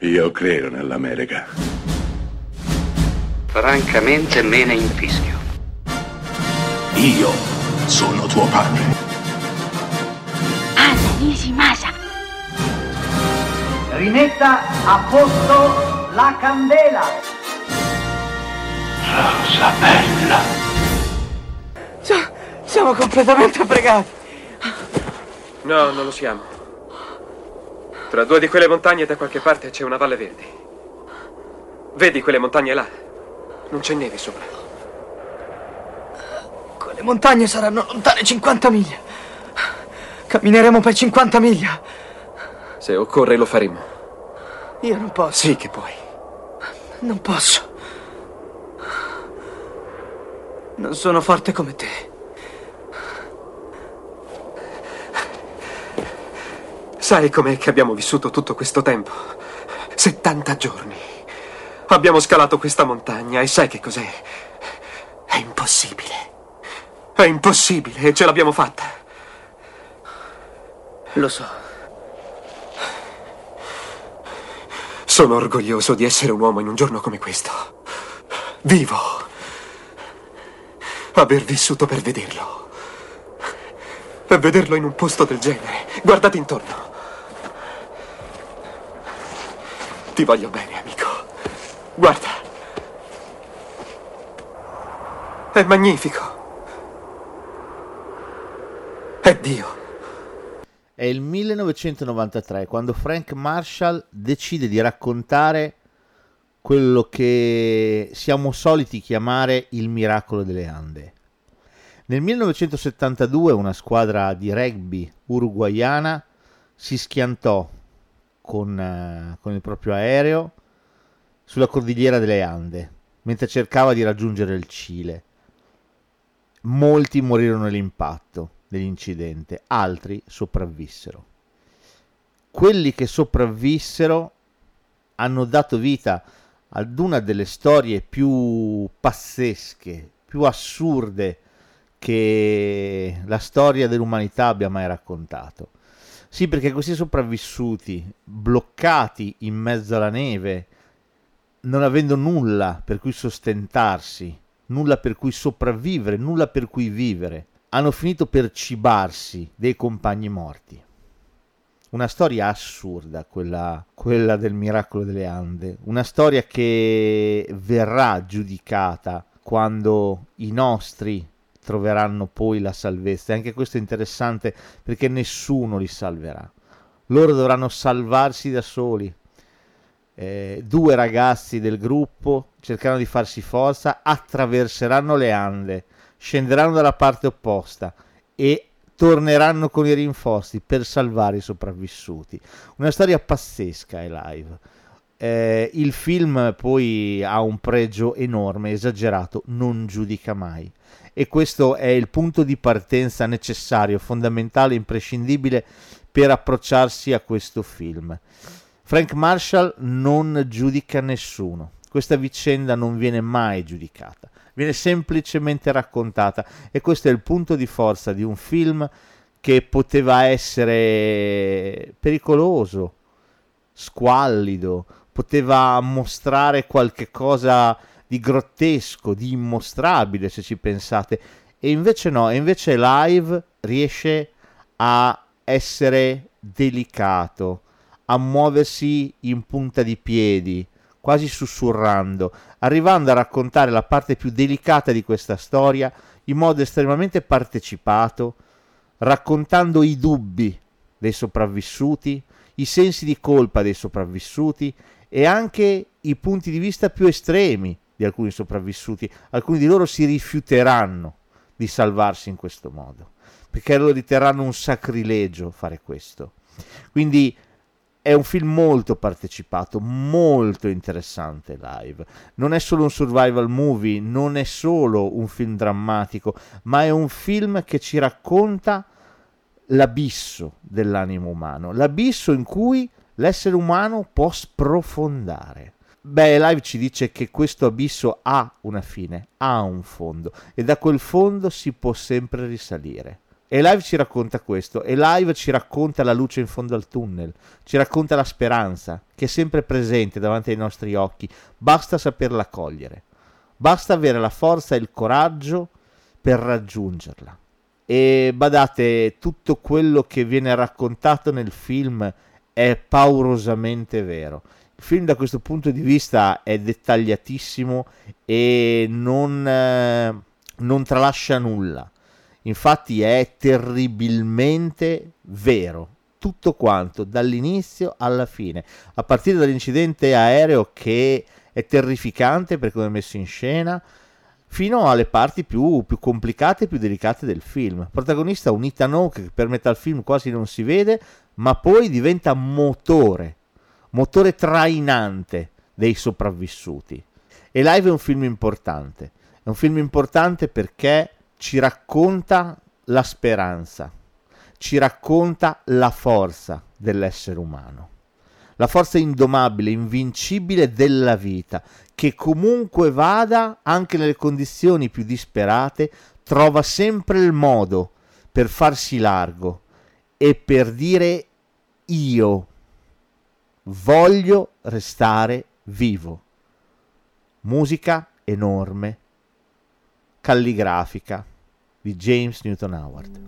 Io credo nell'America. Francamente me ne infischio. Io sono tuo padre. Anna Nishimasa. Rimetta a posto la candela. Rosa bella. Siamo completamente fregati. No, non lo siamo. Tra due di quelle montagne da qualche parte c'è una valle verde. Vedi quelle montagne là? Non c'è neve sopra. Quelle montagne saranno lontane 50 miglia. Cammineremo per 50 miglia. Se occorre lo faremo. Io non posso. Sì che puoi. Non posso. Non sono forte come te. Sai com'è che abbiamo vissuto tutto questo tempo? 70 giorni. Abbiamo scalato questa montagna e sai che cos'è? È impossibile. È impossibile e ce l'abbiamo fatta. Lo so. Sono orgoglioso di essere un uomo in un giorno come questo. Vivo. Aver vissuto per vederlo. Per vederlo in un posto del genere. Guardate intorno. Ti voglio bene, amico. Guarda. È magnifico. È Dio. È il 1993 quando Frank Marshall decide di raccontare quello che siamo soliti chiamare il miracolo delle Ande. Nel 1972 una squadra di rugby uruguayana si schiantò con, eh, con il proprio aereo sulla cordigliera delle Ande mentre cercava di raggiungere il Cile. Molti morirono nell'impatto dell'incidente, altri sopravvissero. Quelli che sopravvissero hanno dato vita ad una delle storie più pazzesche, più assurde che la storia dell'umanità abbia mai raccontato. Sì, perché questi sopravvissuti, bloccati in mezzo alla neve, non avendo nulla per cui sostentarsi, nulla per cui sopravvivere, nulla per cui vivere, hanno finito per cibarsi dei compagni morti. Una storia assurda, quella, quella del miracolo delle Ande, una storia che verrà giudicata quando i nostri troveranno poi la salvezza. E anche questo è interessante perché nessuno li salverà. Loro dovranno salvarsi da soli. Eh, due ragazzi del gruppo cercheranno di farsi forza, attraverseranno le Ande scenderanno dalla parte opposta e torneranno con i rinforzi per salvare i sopravvissuti. Una storia pazzesca è live. Eh, il film poi ha un pregio enorme, esagerato, non giudica mai. E questo è il punto di partenza necessario, fondamentale, imprescindibile per approcciarsi a questo film. Frank Marshall non giudica nessuno. Questa vicenda non viene mai giudicata viene semplicemente raccontata e questo è il punto di forza di un film che poteva essere pericoloso, squallido, poteva mostrare qualche cosa di grottesco, di immostrabile se ci pensate. E invece no, e invece live riesce a essere delicato, a muoversi in punta di piedi, quasi sussurrando, arrivando a raccontare la parte più delicata di questa storia in modo estremamente partecipato, raccontando i dubbi dei sopravvissuti, i sensi di colpa dei sopravvissuti e anche i punti di vista più estremi di alcuni sopravvissuti. Alcuni di loro si rifiuteranno di salvarsi in questo modo, perché lo riterranno un sacrilegio fare questo. Quindi è un film molto partecipato, molto interessante live. Non è solo un survival movie, non è solo un film drammatico, ma è un film che ci racconta l'abisso dell'animo umano, l'abisso in cui l'essere umano può sprofondare. Beh, Live ci dice che questo abisso ha una fine, ha un fondo e da quel fondo si può sempre risalire. E Live ci racconta questo, e Live ci racconta la luce in fondo al tunnel, ci racconta la speranza, che è sempre presente davanti ai nostri occhi, basta saperla cogliere, basta avere la forza e il coraggio per raggiungerla. E badate, tutto quello che viene raccontato nel film è paurosamente vero. Il film da questo punto di vista è dettagliatissimo e non, eh, non tralascia nulla Infatti è terribilmente vero, tutto quanto, dall'inizio alla fine, a partire dall'incidente aereo che è terrificante per come è messo in scena, fino alle parti più, più complicate e più delicate del film. Protagonista un Hawke che per metà film quasi non si vede, ma poi diventa motore, motore trainante dei sopravvissuti. E Live è un film importante, è un film importante perché ci racconta la speranza, ci racconta la forza dell'essere umano, la forza indomabile, invincibile della vita, che comunque vada, anche nelle condizioni più disperate, trova sempre il modo per farsi largo e per dire io voglio restare vivo. Musica enorme calligrafica di James Newton Howard.